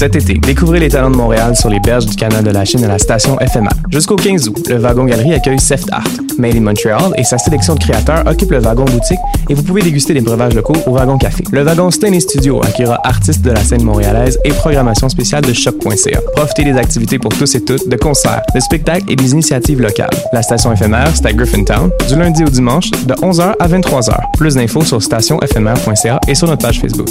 Cet été, découvrez les talents de Montréal sur les berges du canal de la Chine à la station FMA. Jusqu'au 15 août, le Wagon Galerie accueille Seft Art. Made in Montreal et sa sélection de créateurs occupe le Wagon Boutique et vous pouvez déguster des breuvages locaux au Wagon Café. Le Wagon Stain Studio accueillera artistes de la scène montréalaise et programmation spéciale de choc.ca. Profitez des activités pour tous et toutes, de concerts, de spectacles et des initiatives locales. La station éphémère, c'est à Griffintown, du lundi au dimanche, de 11h à 23h. Plus d'infos sur stationfmr.ca et sur notre page Facebook.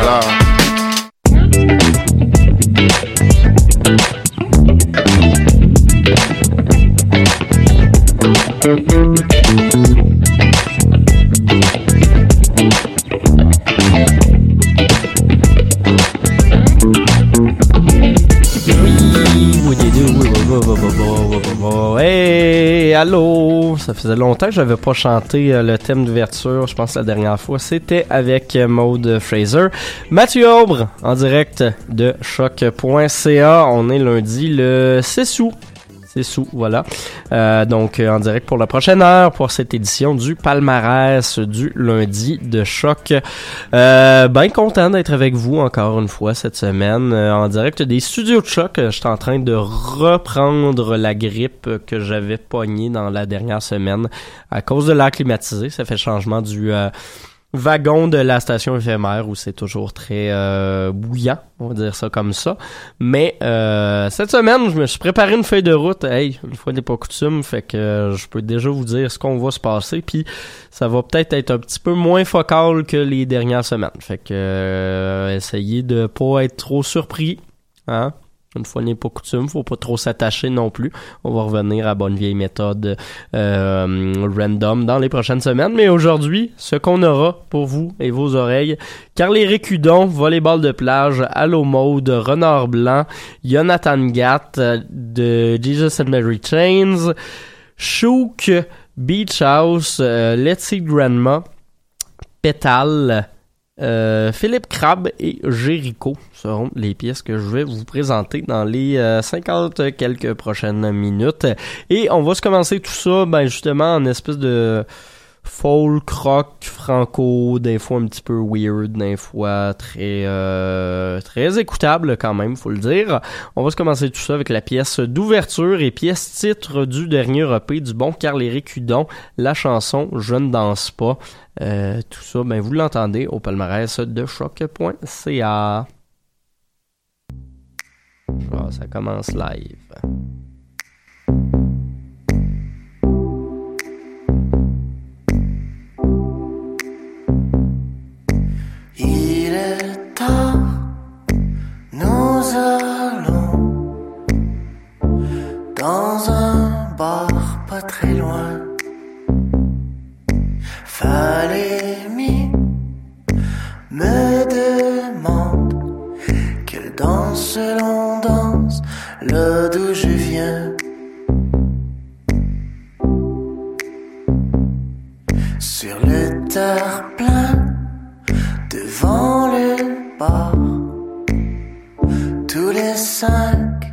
C'est Ça faisait longtemps que j'avais pas chanté euh, le thème d'ouverture. Je pense la dernière fois, c'était avec euh, Maude Fraser. Mathieu Aubre, en direct de choc.ca. On est lundi le 6 août. 6 août, voilà. Euh, donc, euh, en direct pour la prochaine heure pour cette édition du palmarès du lundi de choc. Euh, ben content d'être avec vous encore une fois cette semaine euh, en direct des studios de choc. Je suis en train de reprendre la grippe que j'avais pognée dans la dernière semaine à cause de l'air climatisé. Ça fait changement du euh, wagon de la station éphémère où c'est toujours très euh, bouillant, on va dire ça comme ça. Mais euh, cette semaine, je me suis préparé une feuille de route. Hey, une fois n'est pas coutume, fait que euh, je peux déjà vous dire ce qu'on va se passer. Puis ça va peut-être être un petit peu moins focal que les dernières semaines. Fait que euh, essayez de pas être trop surpris. Hein? Une fois n'est pas coutume, faut pas trop s'attacher non plus. On va revenir à bonne vieille méthode euh, random dans les prochaines semaines. Mais aujourd'hui, ce qu'on aura pour vous et vos oreilles, Carly Récudon, volleyball de plage, Allo Mode, Renard Blanc, Jonathan Gatt euh, de Jesus and Mary Chains, Chouk, Beach House, euh, Let's See Grandma, Pétale, euh, Philippe Crabbe et Jericho seront les pièces que je vais vous présenter dans les euh, 50 quelques prochaines minutes. Et on va se commencer tout ça, ben justement, en espèce de folk rock franco, des fois un petit peu weird, des fois très euh, très écoutable quand même, faut le dire. On va se commencer tout ça avec la pièce d'ouverture et pièce titre du dernier EP du bon Carl-Éric Hudon, la chanson Je ne danse pas. Euh, tout ça, ben vous l'entendez au palmarès de choc.ca. Ah, ça commence live. Pas très loin. Valémie me demande quelle danse l'on danse là d'où je viens. Sur le terre-plein devant le bar. Tous les cinq,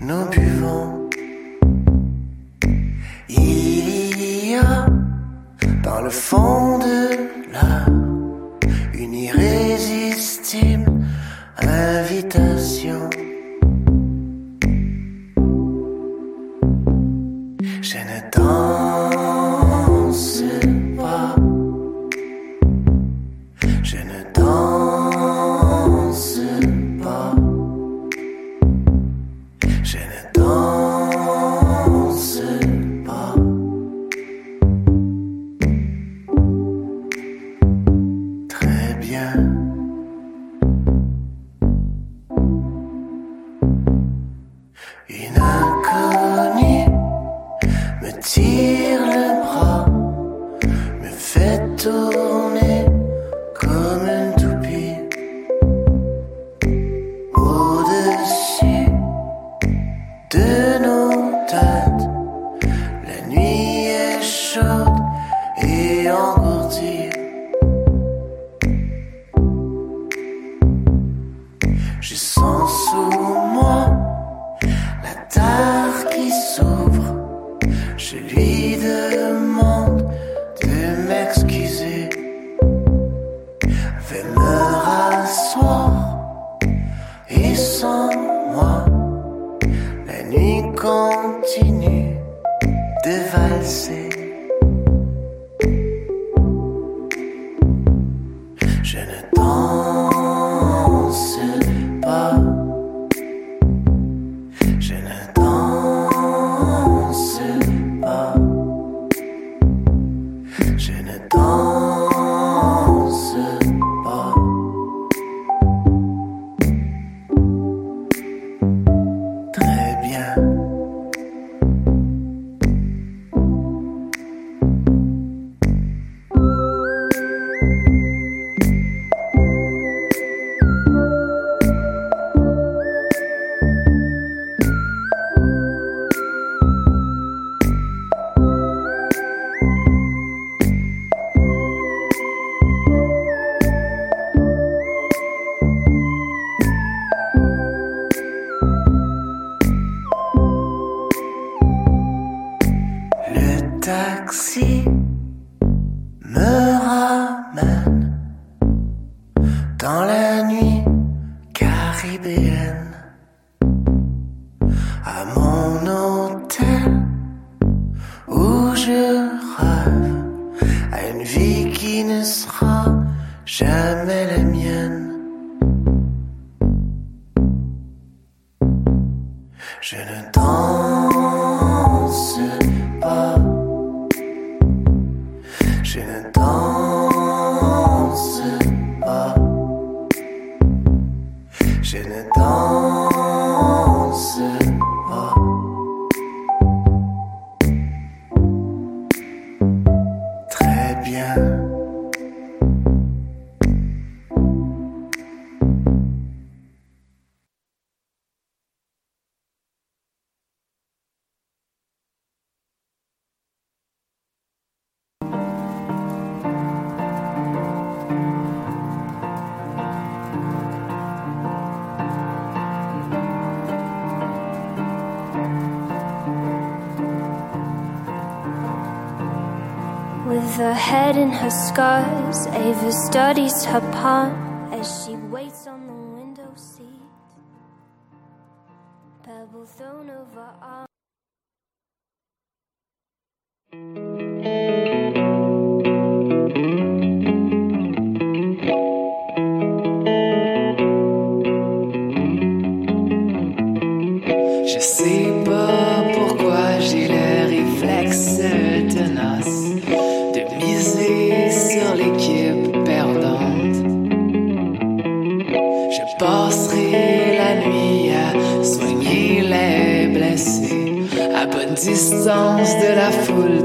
nous buvons. phone her scars. Ava studies her palm as she de la foule.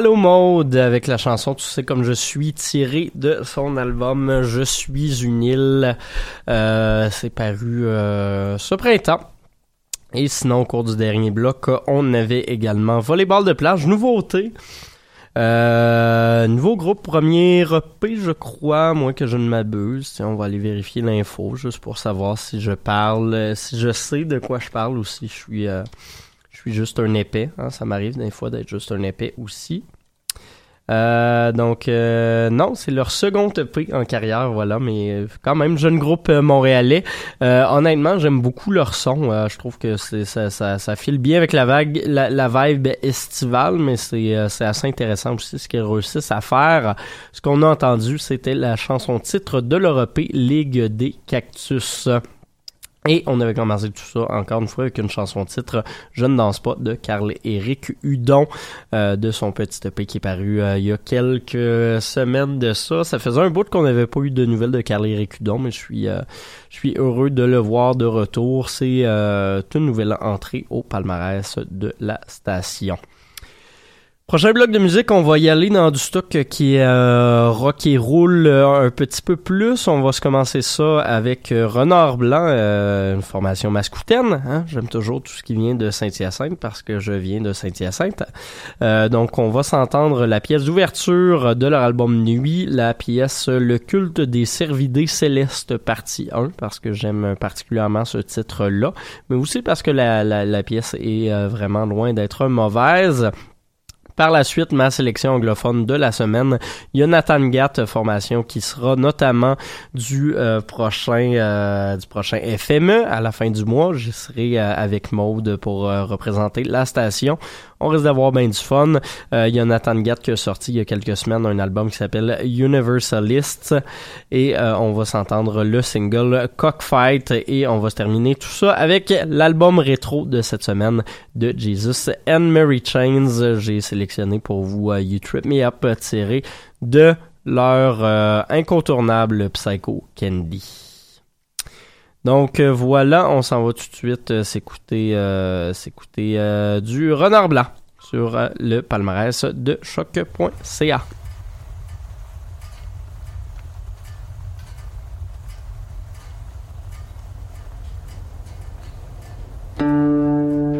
Allo Mode avec la chanson Tu sais comme je suis tirée de son album Je suis une île. Euh, c'est paru euh, ce printemps. Et sinon, au cours du dernier bloc, on avait également Volleyball de plage, nouveauté. Euh, nouveau groupe premier EP, je crois, moins que je ne m'abuse. On va aller vérifier l'info juste pour savoir si je parle, si je sais de quoi je parle ou si je suis, suis juste un épais. hein. Ça m'arrive des fois d'être juste un épais aussi. Euh, donc euh, non, c'est leur second EP en carrière, voilà, mais quand même jeune groupe euh, montréalais. Euh, honnêtement, j'aime beaucoup leur son. Euh, je trouve que c'est ça, ça, file bien avec la vague, la, la vibe estivale, mais c'est c'est assez intéressant aussi ce qu'ils réussissent à faire. Ce qu'on a entendu, c'était la chanson titre de leur EP Ligue des Cactus. Et on avait commencé tout ça encore une fois avec une chanson titre Je ne danse pas de Carl Éric Hudon euh, de son petit EP qui est paru euh, il y a quelques semaines de ça. Ça faisait un bout qu'on n'avait pas eu de nouvelles de Carl Éric Hudon, mais je suis euh, je suis heureux de le voir de retour. C'est euh, une nouvelle entrée au palmarès de la station. Prochain bloc de musique, on va y aller dans du stock qui est euh, rock et roule euh, un petit peu plus. On va se commencer ça avec euh, Renard Blanc, euh, une formation mascoutaine. Hein? J'aime toujours tout ce qui vient de Saint-Hyacinthe parce que je viens de Saint-Hyacinthe. Donc on va s'entendre la pièce d'ouverture de leur album Nuit, la pièce Le culte des cervidés célestes partie 1 parce que j'aime particulièrement ce titre-là, mais aussi parce que la, la, la pièce est vraiment loin d'être mauvaise. Par la suite, ma sélection anglophone de la semaine, il y a Nathan Gatt, formation qui sera notamment du euh, prochain euh, du prochain FME à la fin du mois. Je serai euh, avec Maude pour représenter la station. On risque d'avoir bien du fun. Euh, il y a Nathan Gatt qui a sorti il y a quelques semaines un album qui s'appelle Universalist et euh, on va s'entendre le single Cockfight et on va se terminer tout ça avec l'album rétro de cette semaine de Jesus and Mary Chains. J'ai sélectionné pour vous euh, You Trip Me Up tiré de leur euh, incontournable Psycho Candy. Donc euh, voilà, on s'en va tout de suite euh, s'écouter euh, s'écouter du Renard Blanc sur le palmarès de choc.ca. Thank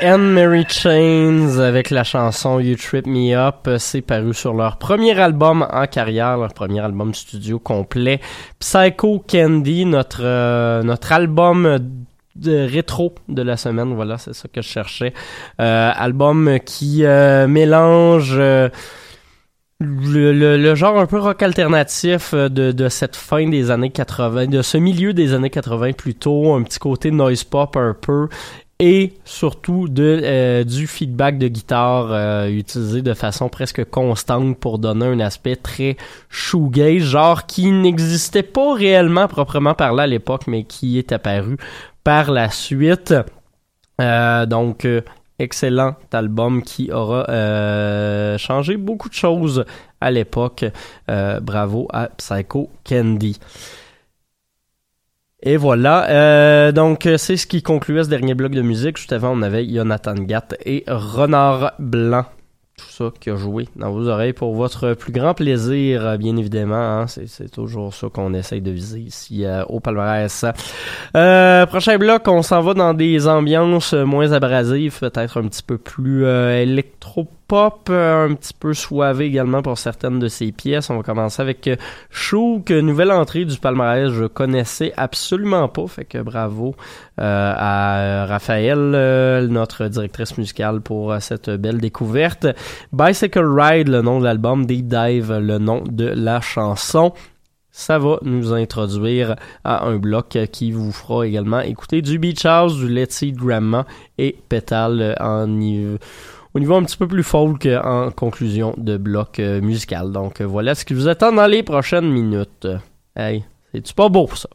And Mary Chains avec la chanson You Trip Me Up, c'est paru sur leur premier album en carrière, leur premier album studio complet. Psycho Candy, notre euh, notre album de rétro de la semaine, voilà, c'est ça que je cherchais. Euh, album qui euh, mélange euh, le, le, le, genre un peu rock alternatif euh, de, de cette fin des années 80, de ce milieu des années 80 plutôt, un petit côté noise pop un peu, et surtout de euh, du feedback de guitare euh, utilisé de façon presque constante pour donner un aspect très shoegaze, genre qui n'existait pas réellement proprement parlé à l'époque, mais qui est apparu par la suite. Euh, donc excellent album qui aura euh, changé beaucoup de choses à l'époque. Euh, bravo à Psycho Candy. Et voilà, euh, donc c'est ce qui concluait ce dernier bloc de musique. Juste avant, on avait Jonathan Gatt et Renard Blanc. Tout ça qui a joué dans vos oreilles pour votre plus grand plaisir, bien évidemment. Hein. C'est toujours ça qu'on essaye de viser ici euh, au palmarès. Euh, prochain bloc, on s'en va dans des ambiances moins abrasives, peut-être un petit peu plus euh, électro-pop, un petit peu soivé également pour certaines de ses pièces. On va commencer avec Chouk, nouvelle entrée du palmarès. Je connaissais absolument pas, fait que bravo euh, à Raphaël, euh, notre directrice musicale, pour euh, cette belle découverte. Bicycle Ride, le nom de l'album, Deep Dive, le nom de la chanson. Ça va nous introduire à un bloc qui vous fera également écouter du Beach House, du Let's Grandma et Petal en au niveau un petit peu plus folk en conclusion de bloc musical. Donc voilà ce qui vous attend dans les prochaines minutes. Hey, c'est-tu pas beau ça?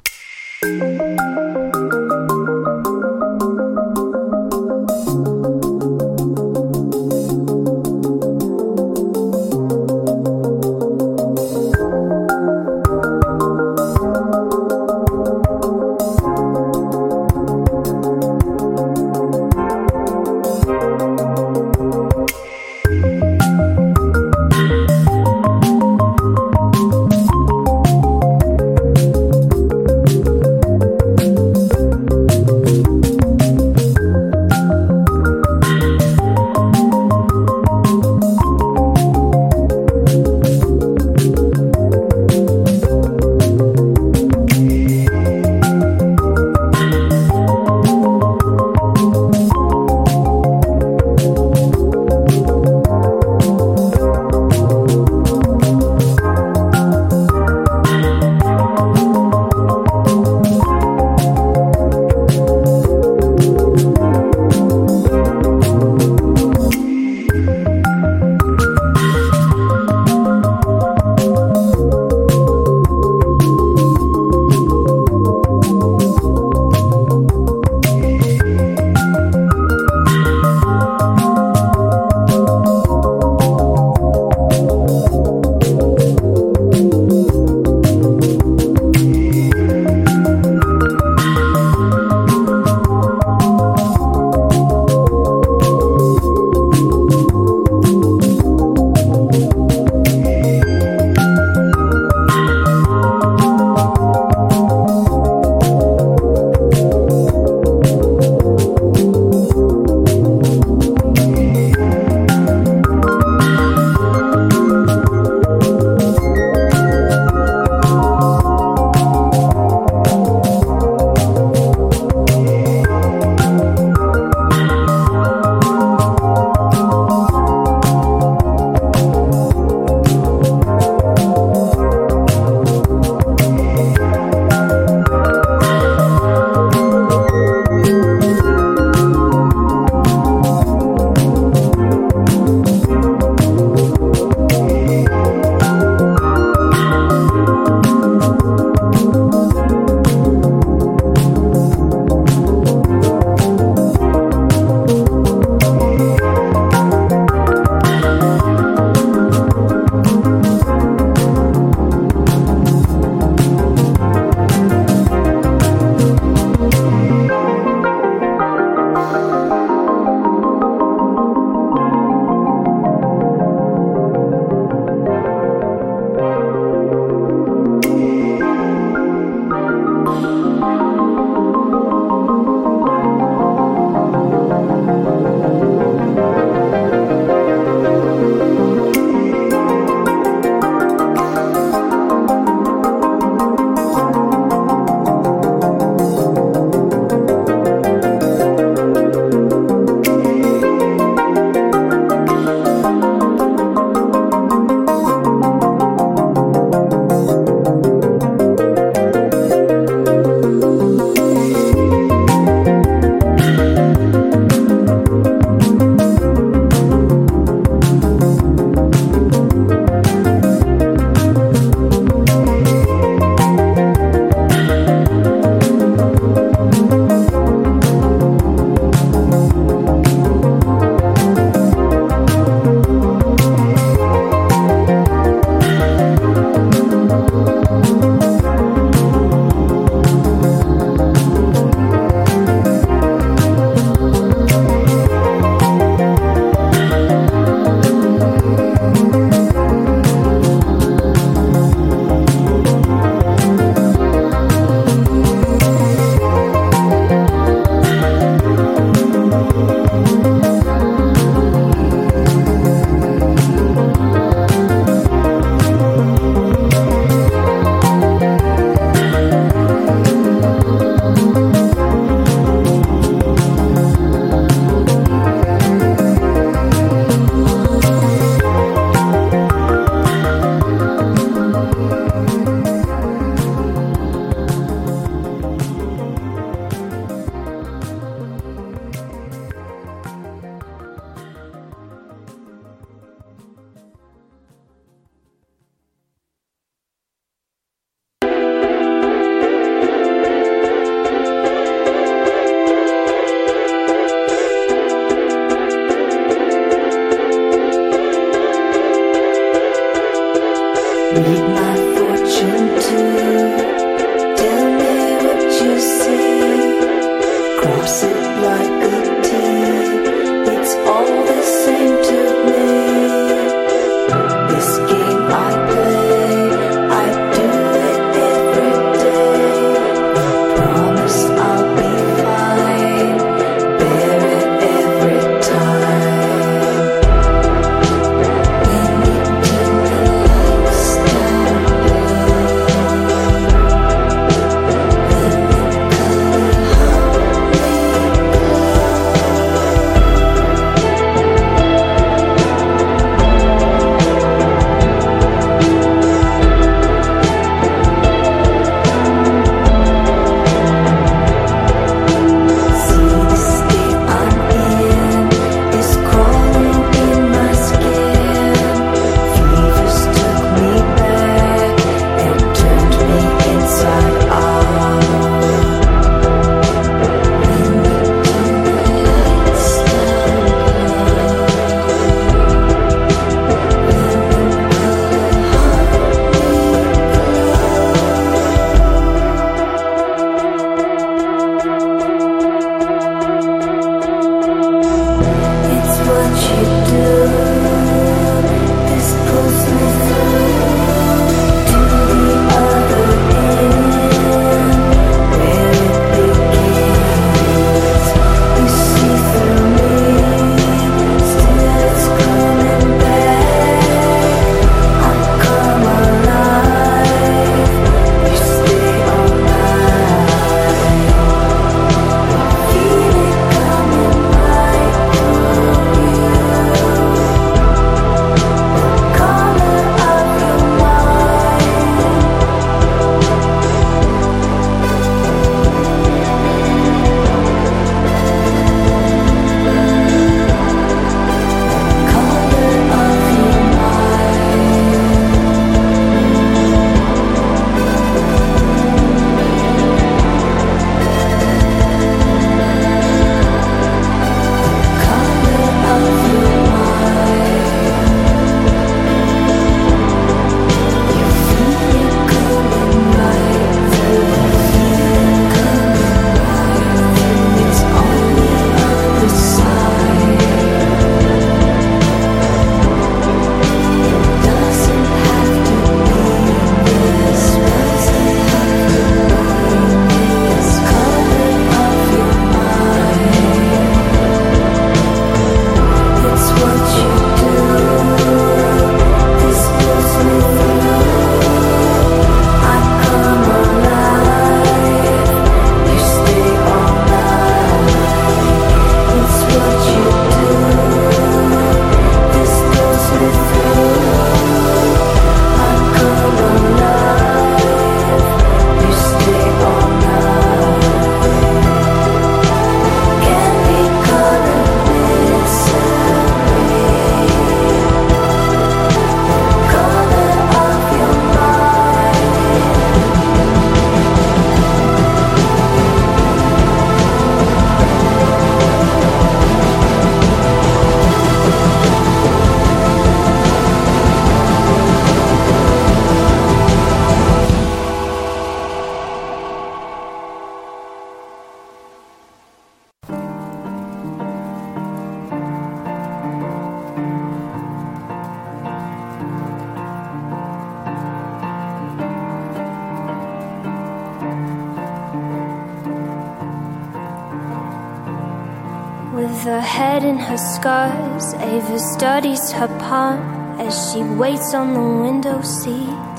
her palm as she waits on the window seat.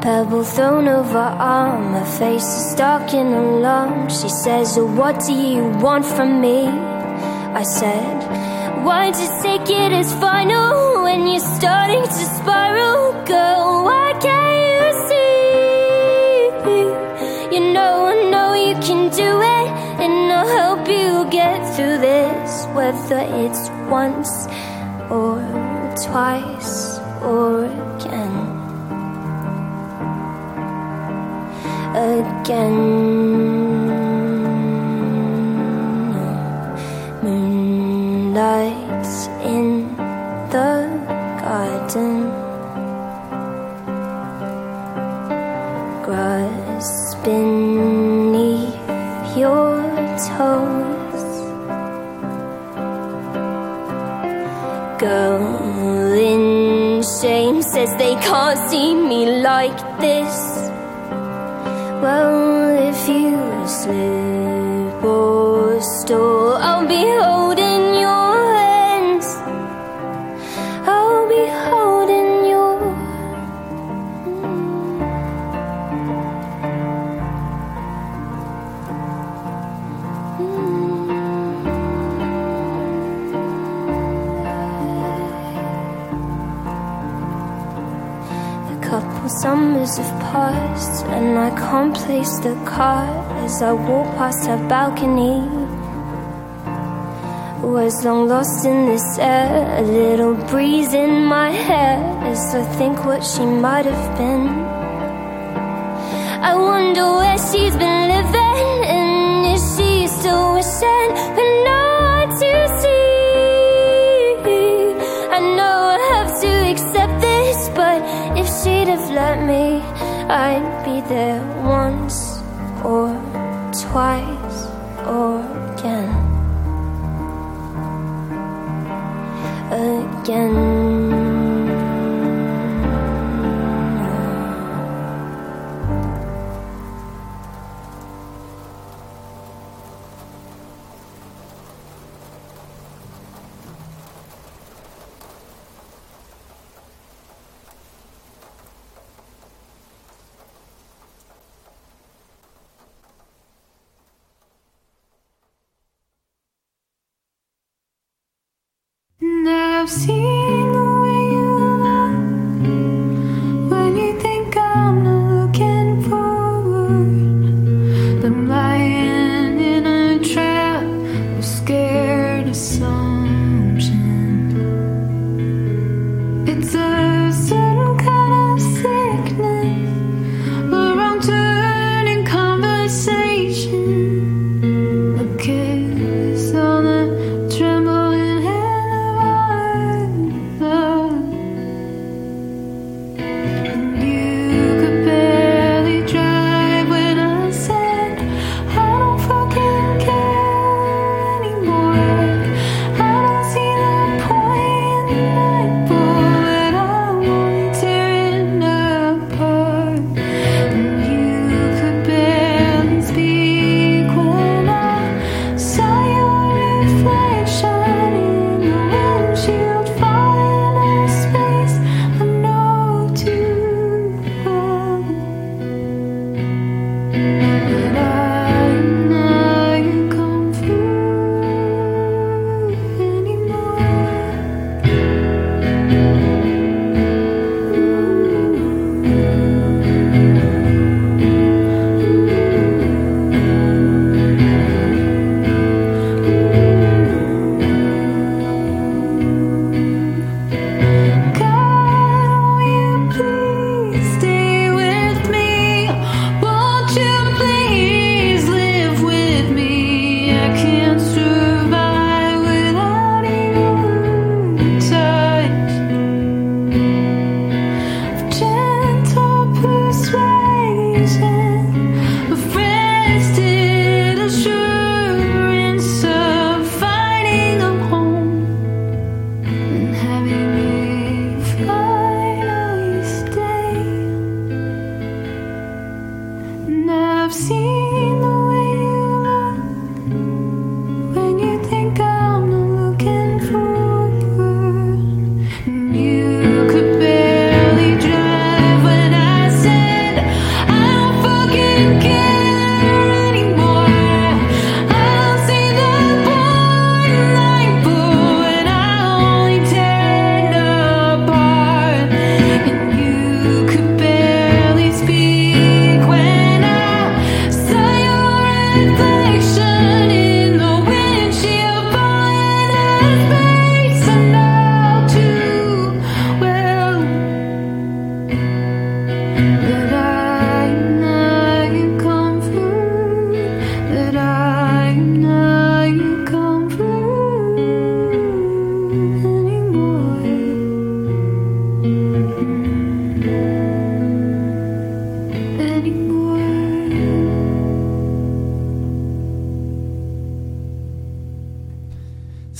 Pebble thrown over arm, her face is dark and alarm. She says, What do you want from me? I said, Why'd you take it as final when you're starting to spiral, girl? Why can't you see? You know, I know you can do it, and I'll help you get through this, whether it's once or twice or again. Again. Can't see me like this. Well, if you slip or stall, I'll be holding and I can't place the car as I walk past her balcony. Was long lost in this air, a little breeze in my hair as I think what she might have been. I wonder where she's been living, and is she still wishing, have let me, I'd be there once or twice or again. Again. I've seen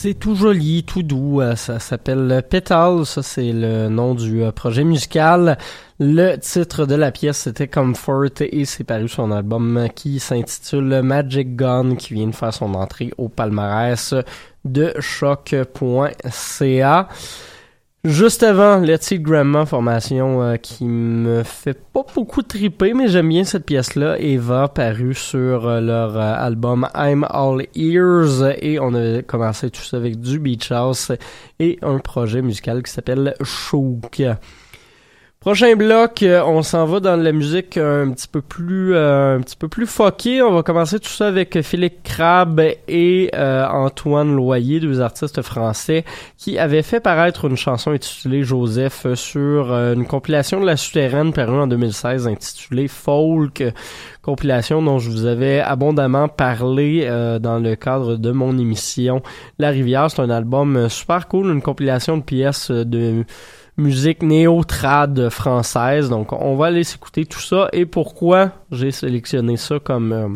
C'est tout joli, tout doux. euh, Ça s'appelle Petal. Ça, c'est le nom du euh, projet musical. Le titre de la pièce, c'était Comfort et c'est paru sur un album qui s'intitule Magic Gun qui vient de faire son entrée au palmarès de choc.ca. Juste avant, Let's Eat Grandma, formation euh, qui me fait pas beaucoup triper, mais j'aime bien cette pièce-là. Eva, parue sur euh, leur euh, album I'm All Ears, et on a commencé tout ça avec du Beach House et un projet musical qui s'appelle Chouk. Prochain bloc, euh, on s'en va dans la musique un petit peu plus euh, un petit peu plus fuckée. On va commencer tout ça avec Philippe Crabbe et euh, Antoine Loyer, deux artistes français, qui avaient fait paraître une chanson intitulée Joseph sur euh, une compilation de la souterraine parue en 2016 intitulée Folk, compilation dont je vous avais abondamment parlé euh, dans le cadre de mon émission La Rivière. C'est un album super cool, une compilation de pièces de musique néo-trad française. Donc, on va aller s'écouter tout ça. Et pourquoi j'ai sélectionné ça comme euh,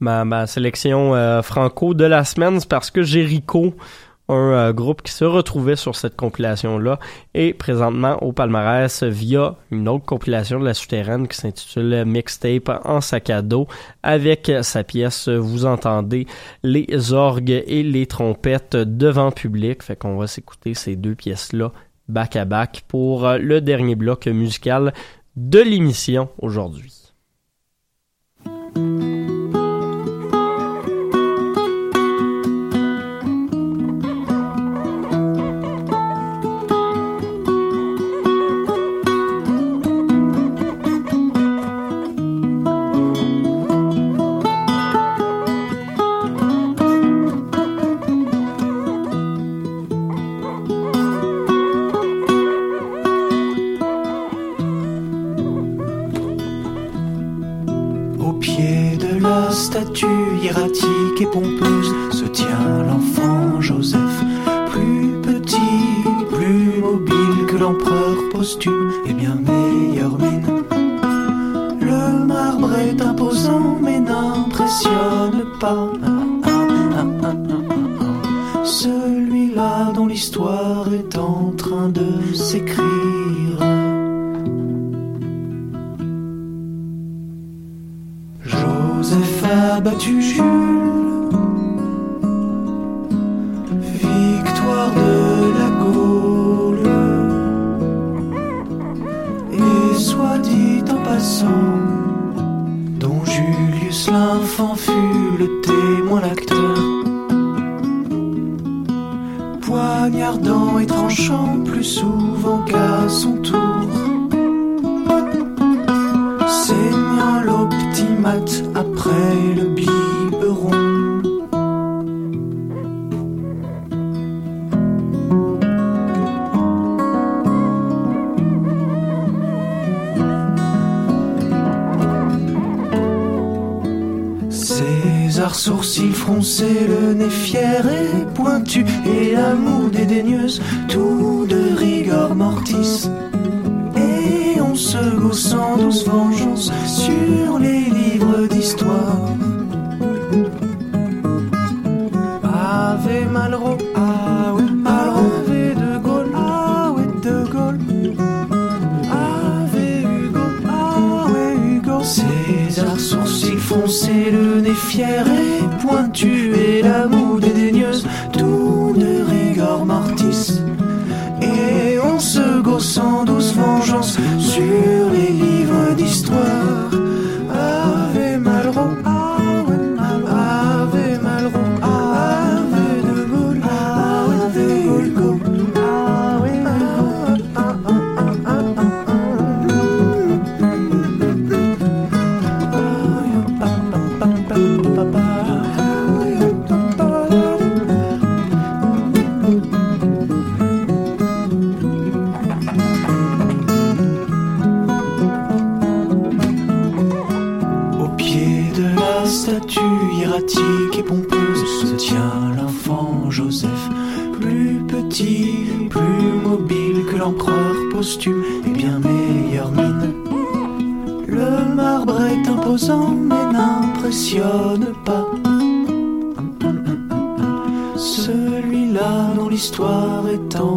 ma, ma sélection euh, franco de la semaine? C'est parce que Jericho, un euh, groupe qui se retrouvait sur cette compilation-là, est présentement au palmarès via une autre compilation de la souterraine qui s'intitule Mixtape en sac à dos. Avec sa pièce, vous entendez les orgues et les trompettes devant public. Fait qu'on va s'écouter ces deux pièces-là back à back pour euh, le dernier bloc musical de l'émission aujourd'hui. Tout de rigueur mortis. Et on se gausse en douce vengeance sur les livres d'histoire. Ave Malraux, ah ouais, Malraux, Ave de Gaulle, ah ouais, de Gaulle. Ave Hugo, ah ouais, Hugo. César sourcils foncés, le nez fier et pointu, et la et bien meilleure mine. Le marbre est imposant mais n'impressionne pas. Ce l'histoire est en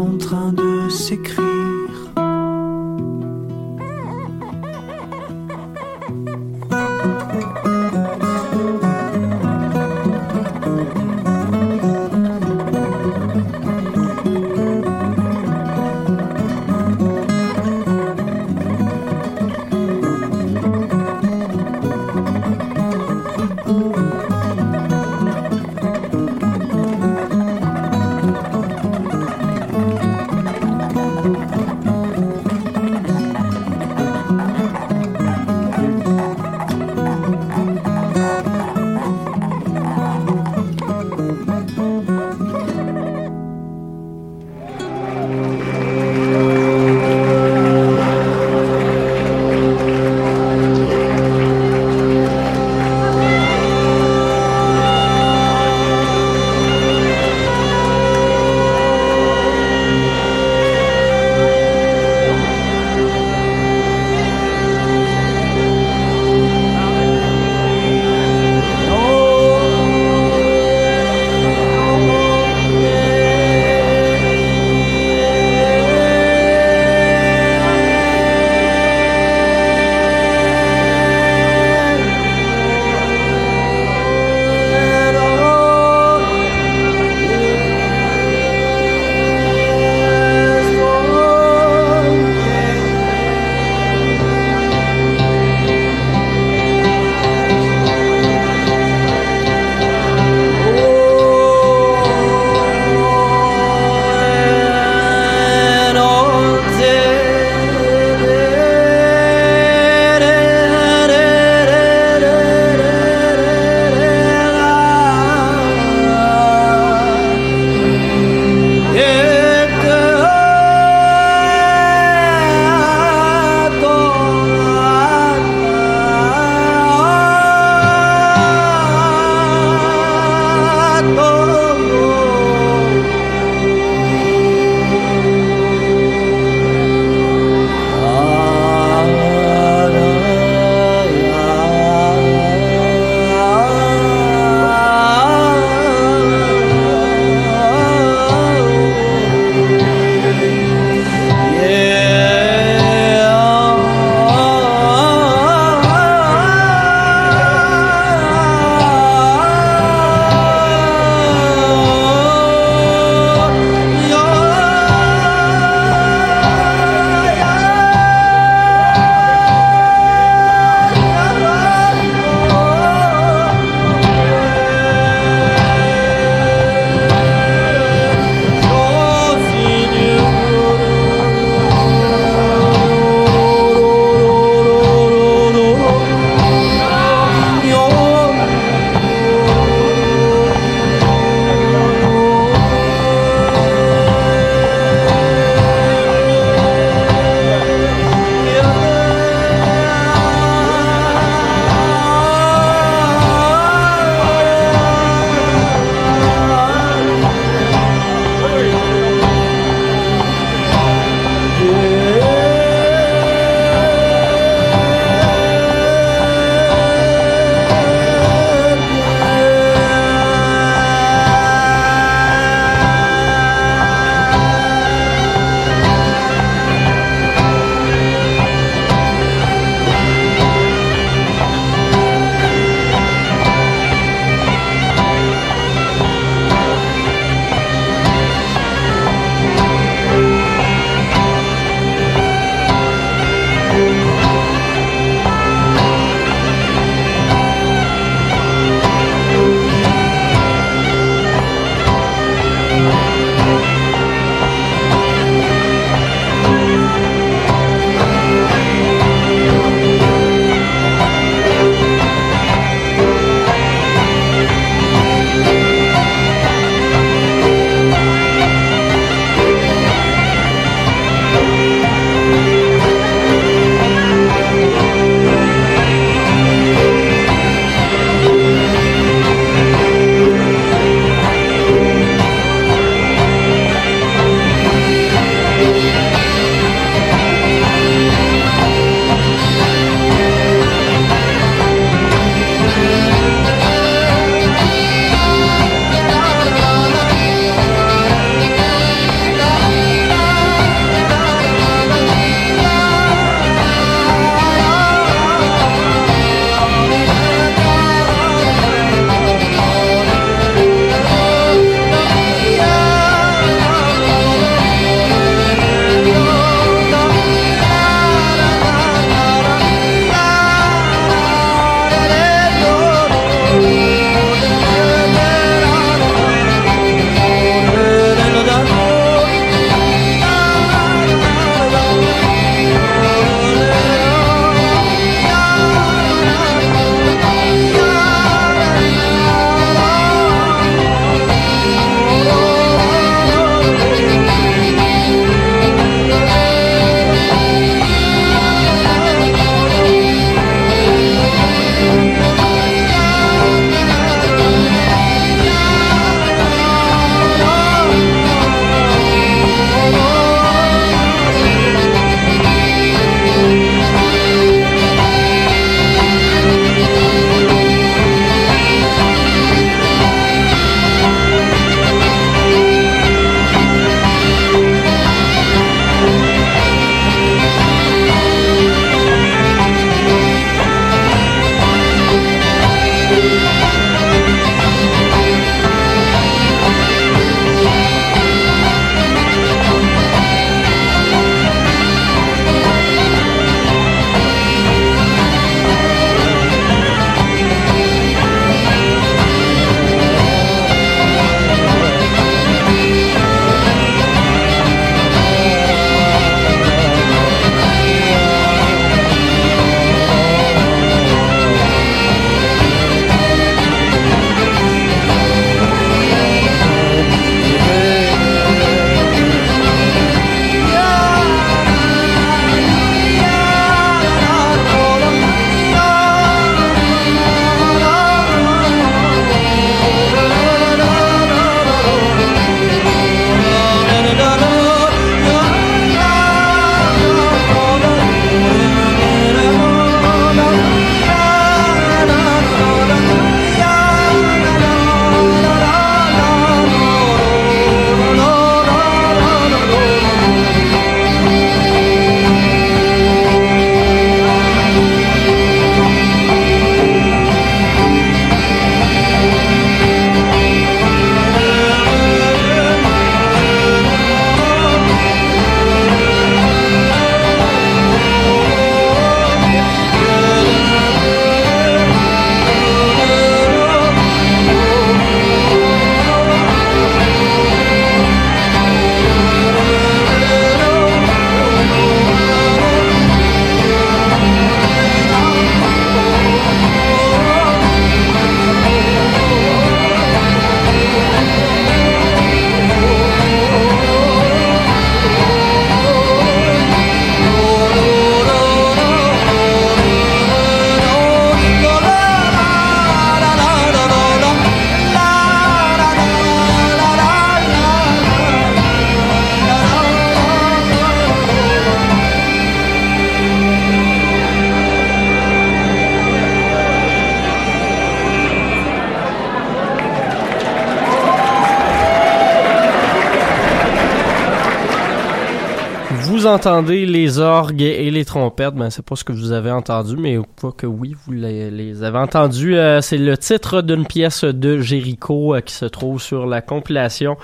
entendez les orgues et les trompettes, ben c'est pas ce que vous avez entendu, mais quoi que oui, vous les, avez entendus. Euh, c'est le titre d'une pièce de Jericho euh, qui se trouve sur la compilation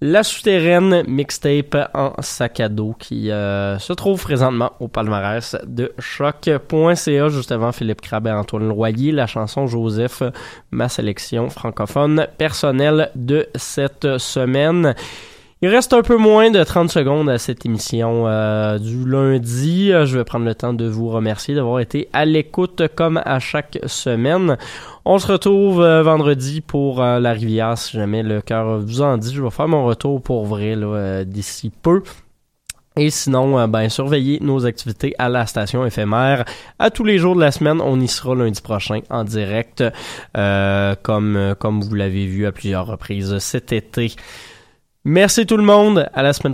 La Souterraine mixtape en sac à dos qui euh, se trouve présentement au palmarès de choc.ca. Juste avant Philippe Crabbe et Antoine Loyer, la chanson Joseph, ma sélection francophone personnelle de cette semaine. Il reste un peu moins de 30 secondes à cette émission euh, du lundi. Euh, Je vais prendre le temps de vous remercier d'avoir été à l'écoute comme à chaque semaine. On se retrouve euh, vendredi pour la rivière si jamais le cœur vous en dit. Je vais faire mon retour pour vrai d'ici peu. Et sinon, ben, surveillez nos activités à la station éphémère. À tous les jours de la semaine, on y sera lundi prochain en direct, euh, comme, comme vous l'avez vu à plusieurs reprises cet été. Merci tout le monde. À la semaine